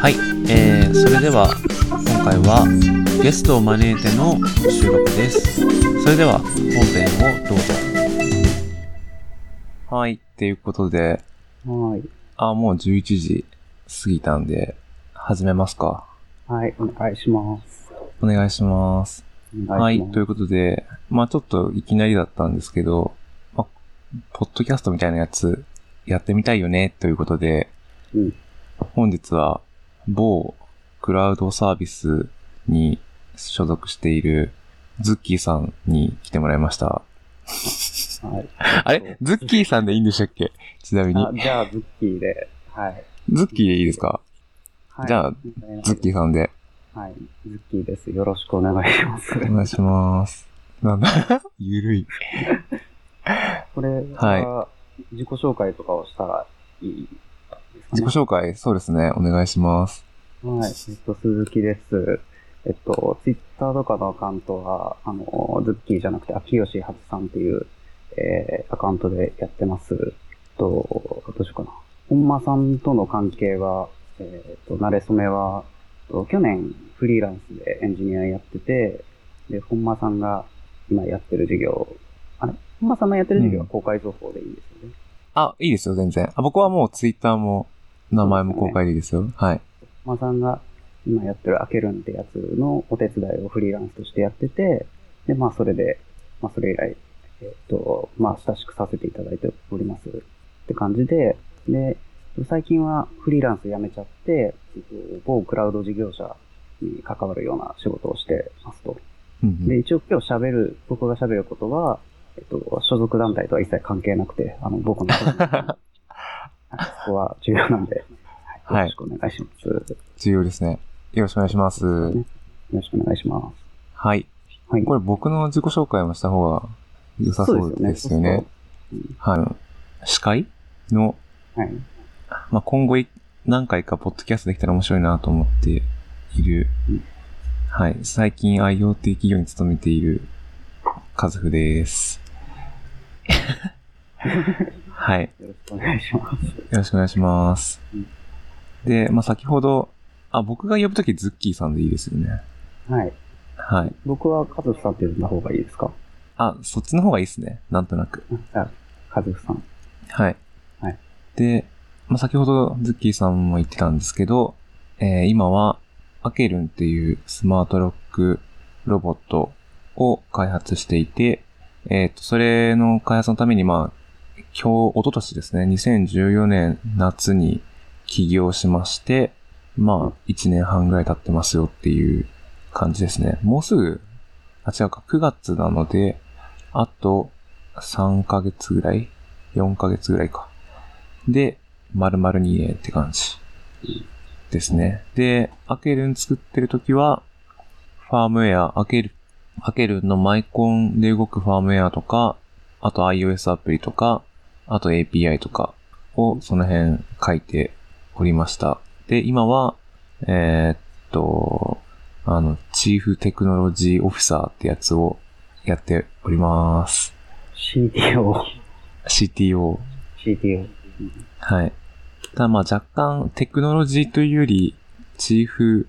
はい、えー、それでは今回はゲストを招いての収録です。それでは本編をどうぞ。はい、っていうことで、はい。あ、もう11時過ぎたんで、始めますか。はい、お願いします。お願いします。はい。ということで、まあちょっといきなりだったんですけど、まあ、ポッドキャストみたいなやつやってみたいよね、ということで、うん本日は某クラウドサービスに所属しているズッキーさんに来てもらいました。はい。あれ？ズッキーさんでいいんでしたっけ？ちなみにあ。じゃあ、ズッキーで、はい。ズッキーでいいですか？はい、じゃあ、ズッキーさんではい。ズッキーです。よろしくお願いします。お願いします。なんだ？ゆるい。これは、自己紹介とかをしたらいい？自己紹介、そうですね。お願いします。はい。えっと、鈴木です。えっと、ツイッターとかのアカウントは、あの、ズッキーじゃなくて、秋吉初さんっていう、えー、アカウントでやってます。えっと、どうしようかな。本間さんとの関係は、えっと、慣れ初めは、えっと去年フリーランスでエンジニアやってて、で、本間さんが今やってる授業、あれ？本間さんのやってる授業は公開情報でいいんですよね。あ、いいですよ、全然。あ僕はもうツイッターも名前も公開でいいですよ。はい。本間さんが今やってるアケルンってやつのお手伝いをフリーランスとしてやってて、で、まあそれで、まあそれ以来、えっと、まあ親しくさせていただいておりますって感じで、で、最近はフリーランス辞めちゃって、えっと某クラウド事業者に関わるような仕事をしてますと。うんで、一応今日喋る、僕が喋ることは、えっと、所属団体とは一切関係なくて、あの、僕の そこは重要なんで、はい、よろしくお願いします。よ重要ですね。よろしくお願いします。ろしくお願いします。はい。はい。これ僕の自己紹介もした方が良さそうですよね。はい。司会の、はい。まあ、今後い何回かポッドキャストできたら面白いなと思っているうん、はい。最近 IoT 企業に勤めているカズフです。はい。よろしくお願いします。よろしくお願いしますうん。で、まあ、先ほど、あ、僕が呼ぶときズッキーさんでいいですよね。はい。はい。僕はカズフさんって呼んだ方がいいですか？あ、そっちの方がいいですね。なんとなく。あ、カズフさん。はい。はい。で、まあ、先ほどズッキーさんも言ってたんですけど、えー今は、アケルンっていうスマートロックロボットを開発していて、えっ、と、それの開発のために、まあ、今日、一昨年ですね、2014年夏に起業しまして、まあ、1年半ぐらい経ってますよっていう感じですね。もうすぐ、あ、違うか、9月なので、あと3ヶ月ぐらい ?4 ヶ月ぐらいか。で、丸々2年って感じですね。で、アケルン作ってる時は、ファームウェア、アケル、アケルンのマイコンで動くファームウェアとか、あと iOS アプリとか、あと API とかをその辺書いておりました。で、今は、えーっと、あの、チーフテクノロジーオフィサーってやつをやっております。CTO。CTO。CTO。はい。ただまあ若干テクノロジーというより、チーフ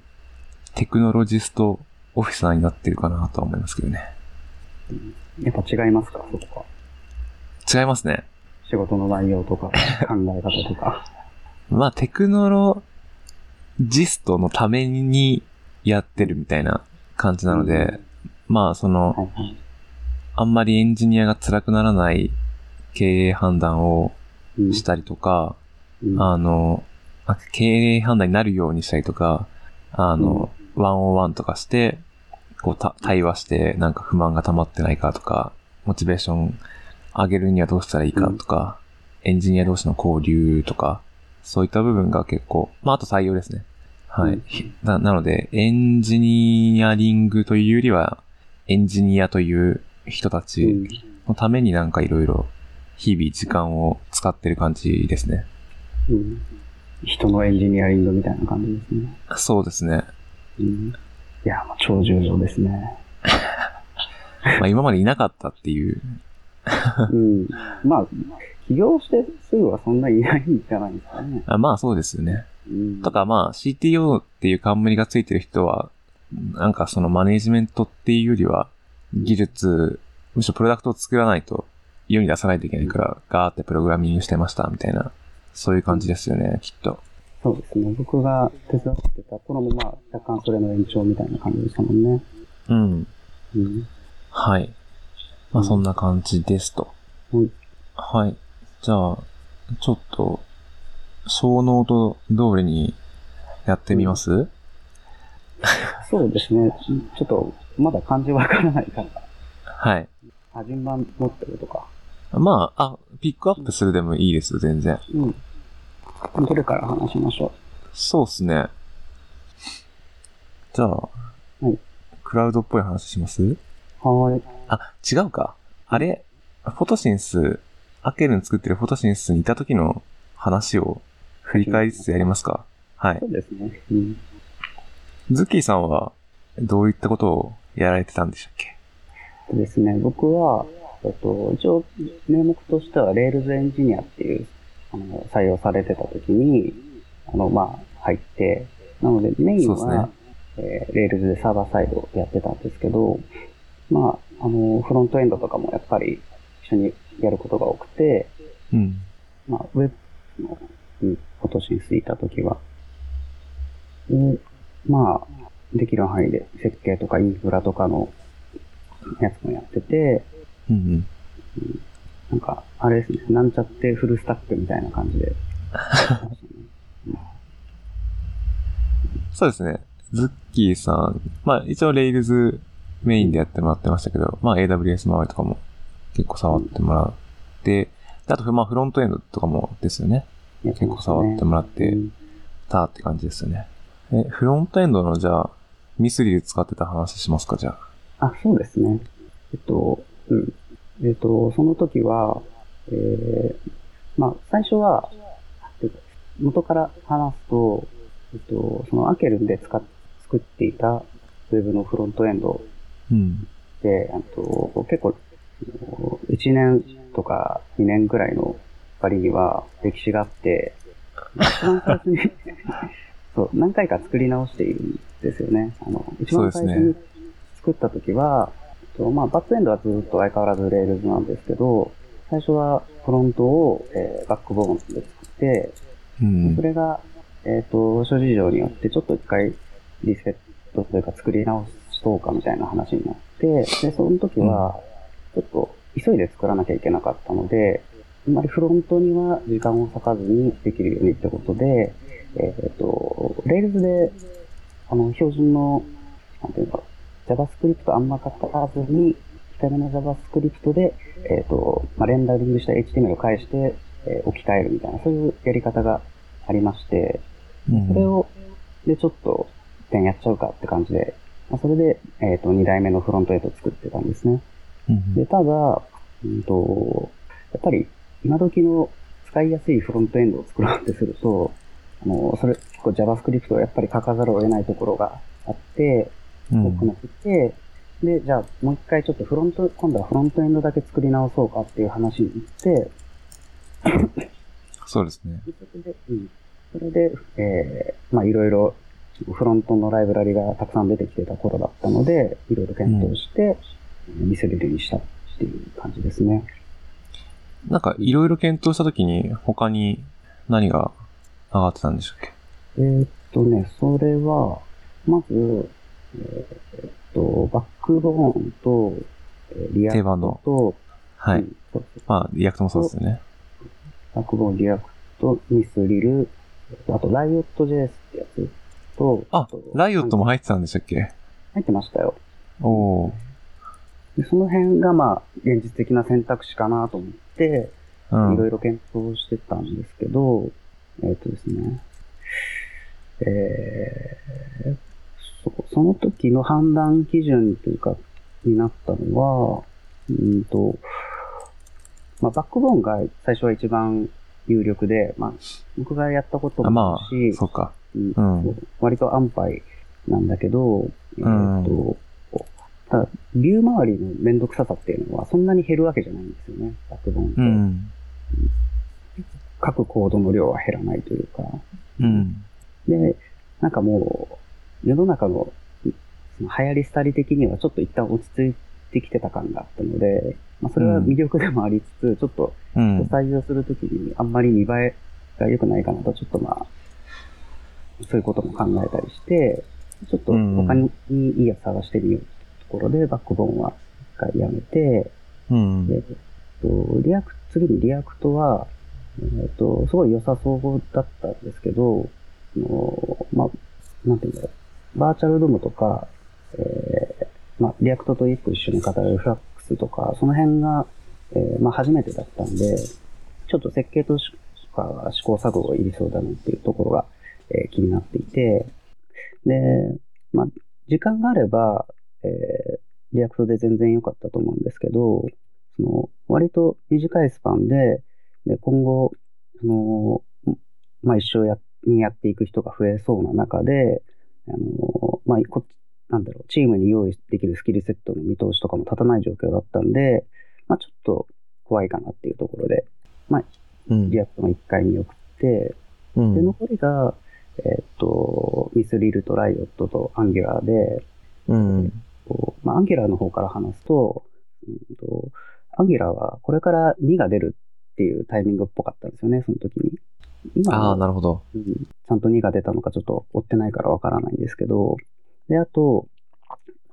テクノロジストオフィサーになってるかなとは思いますけどね。やっぱ違いますか？そこか。違いますね。仕事の内容とか、考え方とか。まあテクノロジストのためにやってるみたいな感じなので、まあその。あんまりエンジニアが辛くならない経営判断をうんしたりとか、うんあの、あ経営判断になるようにしたりとか、あの、ワンオンワンとかして、こう、た対話して、なんか不満が溜まってないかとか、モチベーション上げるにはどうしたらいいかとか、エンジニア同士の交流とか、そういった部分が結構、まあ、あと採用ですね。はい。うんひななので、エンジニアリングというよりは、エンジニアという人たうんちのためになんかいろいろ、日々時間を使ってる感じですね。うん人のエンジニアリングみたいな感じですね。そうですね。うんいや、もう超重要ですね。まあ今までいなかったっていう。うん。まあ、聞起業してすぐはそんないないんじゃないですかね。あまあそうですよね。うん。とかまあ CTO っていう冠がついてる人は、なんかそのマネージメントっていうよりは、技術、むしろプロダクトを作らないと世に出さないといけないから、ガーってプログラミングしてましたみたいな、そういう感じですよね、きっと。そうですね。僕が手伝ってた頃もまあ、若干それの延長みたいな感じでしたもんね。うん。うん。はい。まあそんな感じですと。はい。はい。じゃあ、ちょっと、このノート通りにやってみます、そうですね。ちょっと、まだ感じわからないから。はい。あ、順番持ってるとか。まあ、あ、ピックアップするでもいいですよ、全然。うん。どれから話しましょそうっすね。じゃあ、はいクラウドっぽい話します？う。はーい。あ、違うか。あれ、フォトシンス、アケルン作ってるフォトシンスにいた時の話を振り返りつつやりますか。はいそ。うですね。うん。ズッキーさんはどういったことをやられてたんでしたっけ？でですね、僕は、えっと、一応、名目としては、 Rails エンジニアっていう、あの、採用されてた時に、あの、まあ、入って、なので、メインは、ねえー Rails でサーバーサイドやってたんですけど、まあ、あの、フロントエンドとかもやっぱり一緒にやることが多くて、うん。まあ、ウェブの、うん、フォトシンスいた時は。で、まあ、できる範囲で設計とかインフラとかのやつもやってて、うんうん。なんか、あれですね、なんちゃってフルスタックみたいな感じで。そうですね。ズッキーさん、まあ一応 Rails メインでやってもらってましたけど、まあ AWS 周りとかも結構触ってもらって、であとまあフロントエンドとかもですよね。結構触ってもらってうんたって感じですよね。え、フロントエンドのじゃあ、ミスリル使ってた話しますか、じゃあ。あ、そうですね。えっと、うん。えっと、その時は、えー、まあ、最初は、えっと元から話すと、えっと、そのアケルンで使っ、作っていたウェブのフロントエンドうん。で、あと、結構、1年とか2年ぐらいの割には歴史があって、一番最初に、そう、何回か作り直しているんですよね。あの、一番最初に作った時は、とまあ、バックエンドはずっと相変わらず Rails なんですけど、最初はフロントを、えーバックボーンで作って、うん。それが、えっ、と、諸事情によってちょっと一回リセットというか作り直そうかみたいな話になって、で、その時は、ちょっと急いで作らなきゃいけなかったので、あんまりフロントには時間を割かずにできるようにってことで、えっ、と、Rails で、あの、標準の、なんていうか、JavaScript あんま書かずに、控えめの JavaScript で、えっ、と、まあ、レンダリングした HTML を返して、えー置き換えるみたいな、そういうやり方がありまして、うん。それを、で、ちょっと、一遍やっちゃうかって感じで、まあ、それで、えっ、と、2代目のフロントエンドを作ってたんですね。うんで、ただ、うんと、やっぱり、今時の使いやすいフロントエンドを作ろうってすると、あの、それ、結構 JavaScript をやっぱり書かざるを得ないところがあって、うん多くなってて、で、じゃあ、もう一回ちょっとフロント、今度はフロントエンドだけ作り直そうかっていう話になって、そうですね。でそれで、うん。それで、えー、まあいろいろ、フロントのライブラリがたくさん出てきてた頃だったので、いろいろ検討して、見せれるようにしたっていう感じですね。なんか、いろいろ検討したときに、他に何が上がってたんでしたっけ？えーっとね、それは、まず、えーっと、バックボーンと、えー React と、はい。まあ、 React もそうですよね。 Backbone、React、Mithril、えっとあと、 Riot JS ってやつと、あと、 Riot も入ってたんでしたっけ？入ってましたよ。おー。でその辺がまあ、現実的な選択肢かなと思って、うん。いろいろ検討してたんですけど、えっ、とですね、えー、そその時の判断基準というか、になったのは、うんと、まあ、バックボーンが最初は一番有力で、まあ、僕がやったこともあるし、あ、そうか。うん割と安牌なんだけど、えっ、うんと、ただ、ビュー周りのめんどくささっていうのはそんなに減るわけじゃないんですよね、バックボーンって。うん。書くコードの量は減らないというか、うん。で、なんかもう、世の中のその流行り廃り的にはちょっと一旦落ち着いてきてた感があったので、まあ、それは魅力でもありつつ、ちょっとうん。採用するときにあんまり見栄えが良くないかなと、ちょっとまあ、そういうことも考えたりして、ちょっと他にいいやつ探してみようってところで、バックボーンは一回やめて、うん。で、えっと、リアク次に React は、えっと、すごい良さそうだったんですけど、あのまあ、なんていうんだろう、バーチャル DOM とか、えー、まあ、 React と一個一緒に語るフラックスとか、その辺が、えー、まあ、初めてだったんで、ちょっと設計とか試行錯誤がいりそうだなっていうところが、えー気になっていて、で、まあ、時間があれば、えー、 React で全然良かったと思うんですけど、その、割と短いスパンで、で、今後、その、まあ、一緒や、にやっていく人が増えそうな中で、あの、まあ、こなんだろう、チームに用意できるスキルセットの見通しとかも立たない状況だったんで、まあ、ちょっと怖いかなっていうところで、うん。 React の1回見送って、うんで、残りが、えーっと、 Mithril と Riot と Angular で、うん。こうまあ、 Angular の方から話すと、うんと、 Angular はこれから2が出るっていうタイミングっぽかったんですよね、その時に。今ああ、はなるほど。うん、ちゃんと2が出たのかちょっと追ってないからわからないんですけど、で、あと、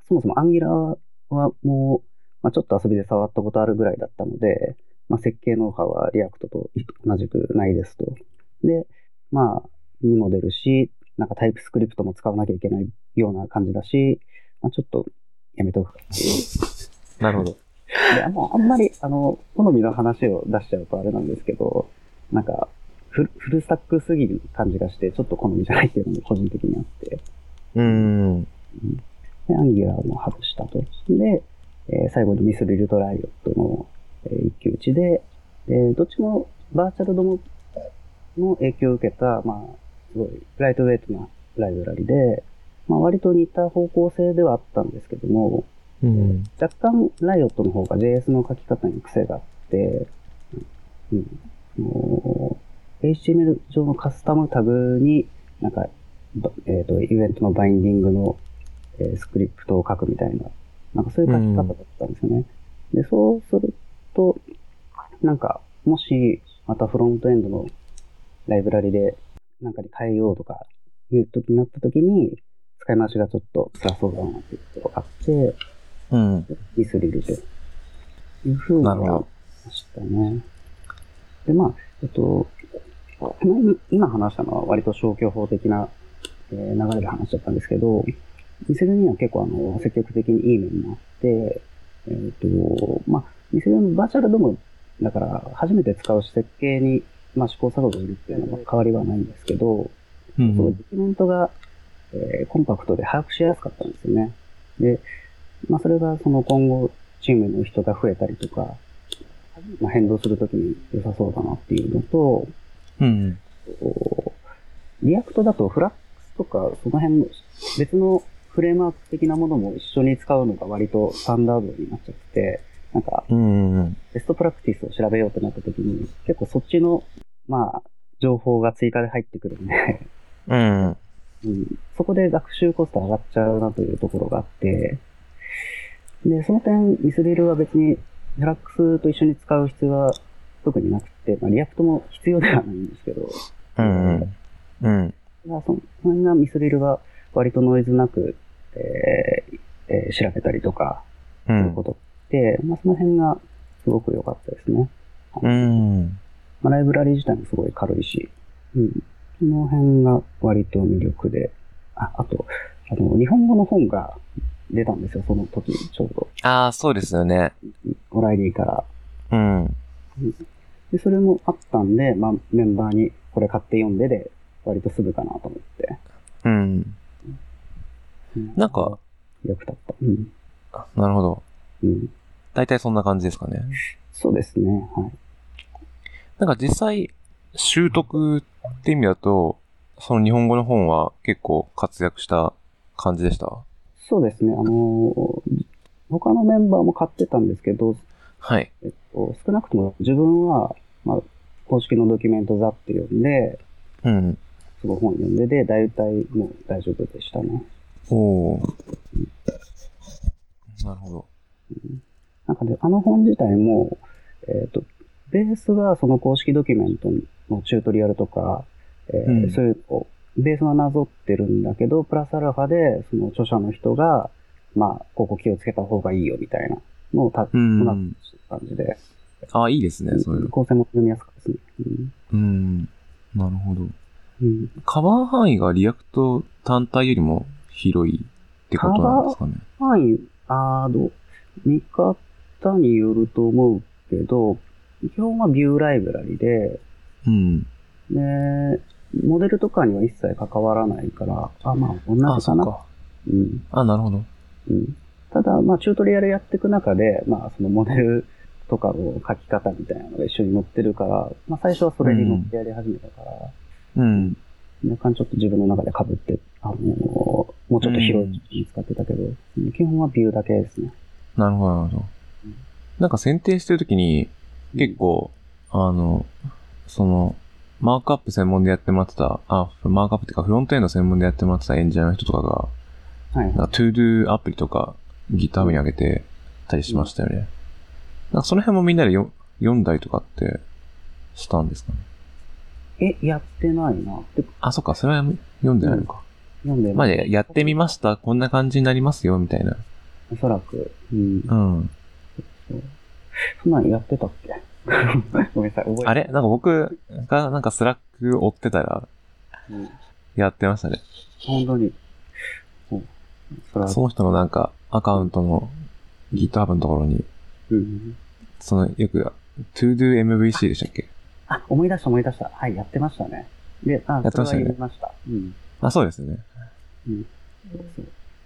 そもそも Angular はもう、まあ、ちょっと遊びで触ったことあるぐらいだったので、まあ、設計ノウハウは React と同じくないですと。で、まあ、2も出るし、なんか TypeScript も使わなきゃいけないような感じだし、まあ、ちょっとやめとく。なるほど。であんまあんまり、あの、好みの話を出しちゃうとあれなんですけど、なんか、フルフルスタックすぎる感じがして、ちょっと好みじゃないっていうのも個人的にあって、うん。で、アンギュラーも外したと。で、えー最後にミスビルドライオットの、えー一騎打ちで、で、どっちもバーチャルドモの影響を受けた、まあ、すごいライトウェイトなライブラリで、まあ、割と似た方向性ではあったんですけども、うん。若干ライオットの方が JS の書き方に癖があって、うん、もう HTML 上のカスタムタグになんか、ばえっ、と、イベントのバインディングの、えースクリプトを書くみたいな、なんかそういう書き方だったんですよね。で、そうすると、なんか、もし、またフロントエンドのライブラリで、なんかに変えようとか、いう時になった時に、使い回しがちょっと辛そうだなっていうことがあって、うん。ミスリルというふうになるほどはましたね。で、まあ、えっと、まあ今話したのは割と消去法的な、えー流れで話しちゃったんですけど、ミセルには結構あの、積極的にいい面もあって、えっ、と、まあ、ミセルのバーチャルドームだから初めて使うし設計に、まあ、試行錯誤いるっていうのは変わりはないんですけど、うそのんド。キュメントが、えーコンパクトで把握しやすかったんですよね。で、まあそれがその今後チームの人が増えたりとか、まあ、変動するときに良さそうだなっていうのと、うん。 React だと Flux とかその辺の別のフレームワーク的なものも一緒に使うのが割とスタンダードになっちゃってて、なんかうん。ベストプラクティスを調べようってなったときに結構そっちの、まあ、情報が追加で入ってくるんで、うん。うん、そこで学習コスト上がっちゃうなというところがあって、で、その点、 Mithril は別に Flux と一緒に使う必要は特になくて、まあ、 React も必要ではないんですけど、うん。うん。まあ、そのその辺が Mithril は割とノイズなく、えーえー調べたりとか、う。することって、まあ、その辺がすごく良かったですね。うん。まあ、ライブラリ自体もすごい軽いし、うん。その辺が割と魅力で、あ、あと、あの、日本語の本が出たんですよ、その時にちょうど。ああ、そうですよね。オライリーから。うん。で、それもあったんで、まあ、メンバーにこれ買って読んでで、割とすぐかなと思って。うん。うんなんか、よく立った。うん。なるほど。うん。大体そんな感じですかね。そうですね、はい。なんか実際、習得って意味だと、その日本語の本は結構活躍した感じでした？そうですね、あのー他のメンバーも買ってたんですけど、はい。えっと、少なくとも自分は、まあ、公式のドキュメントザって読んで、うん。すごい本読んでで、大体もう大丈夫でしたね。おー。なるほど。なんかね、あの本自体も、えっ、と、ベースはその公式ドキュメントのチュートリアルとか、えーうんそういうこう、ベースはなぞってるんだけど、プラスアルファで、その著者の人が、まあ、ここ気をつけた方がいいよみたいなのをた、うんな感じで、あ、いいですね、そういうの。構成も読みやすかったですね。うんうん。なるほど。うん、カバー範囲が React 単体よりも広いってことなんですかね。範囲、あーどう、見方によると思うけど、基本はビューライブラリで、うん。で、モデルとかには一切関わらないから、あ、まあ、同じあ、かな。か。うん。あ、なるほど。うん。ただ、まあ、チュートリアルやっていく中で、まあ、そのモデルとかの書き方みたいなのが一緒に載ってるから、まあ、最初はそれに乗ってやり始めたから、うん。若干ちょっと自分の中で被って、あのーもうちょっと広いに使ってたけど、うん基本はビューだけですね。なるほど、なるほどうん。なんか選定してるときに、結構、あの、その、マークアップ専門でやってもらってた、あ、マークアップっていうかフロントエンド専門でやってもらってたエンジニアの人とかが、はい。なんか To-Do アプリとか GitHub に上げてたりしましたよね。なんかその辺もみんなでよ読んだりとかってしたんですかね？え、やってないな。であ、そっか、それは読んでないのか。読んでないまあ、ややってみました、こんな感じになりますよ、みたいな。おそらく。うん。うん。そんなんやってたっけ？ごめんなさい、覚えてあれ？なんか僕がなんか Slack 追ってたら、うんやってましたね。本当に。うんそその人のなんかアカウントの GitHub のところに、うん。そのよく ToDoMVC でしたっけ？あ、思い出した思い出した。はい、やってましたね。で、あ、やってましたよね。うん。あ、そうですよね。うん。そう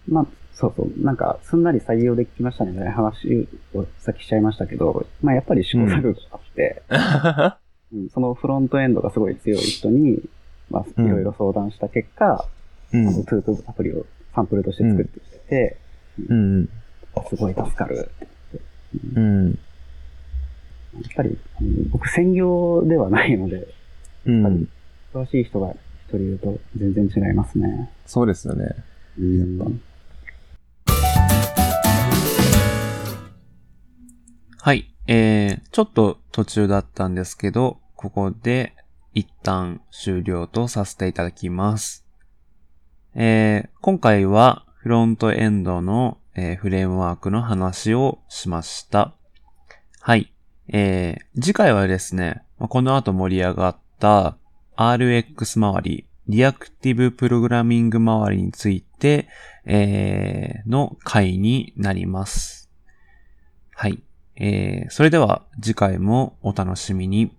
まあ、そうそう。なんか、すんなり採用できましたねみたいな話をさっきしちゃいましたけど、まあ、やっぱり試行錯誤があって、うんそのフロントエンドがすごい強い人に、まあ、うんいろいろ相談した結果、うん。あの、トゥートゥアプリをサンプルとして作ってくれて、うんうん。すごい助かる。うん。やっぱり、僕専業ではないので、うん。詳しい人が一人いると全然違いますね。そうですよね。うん。はい。えー、ちょっと途中だったんですけど、ここで一旦終了とさせていただきます。えー、今回はフロントエンドの、えーフレームワークの話をしました。はい。えー、次回はですね、この後盛り上がった RX 周り、リアクティブプログラミング周りについて、えー、の回になります。はい。えー、それでは次回もお楽しみに。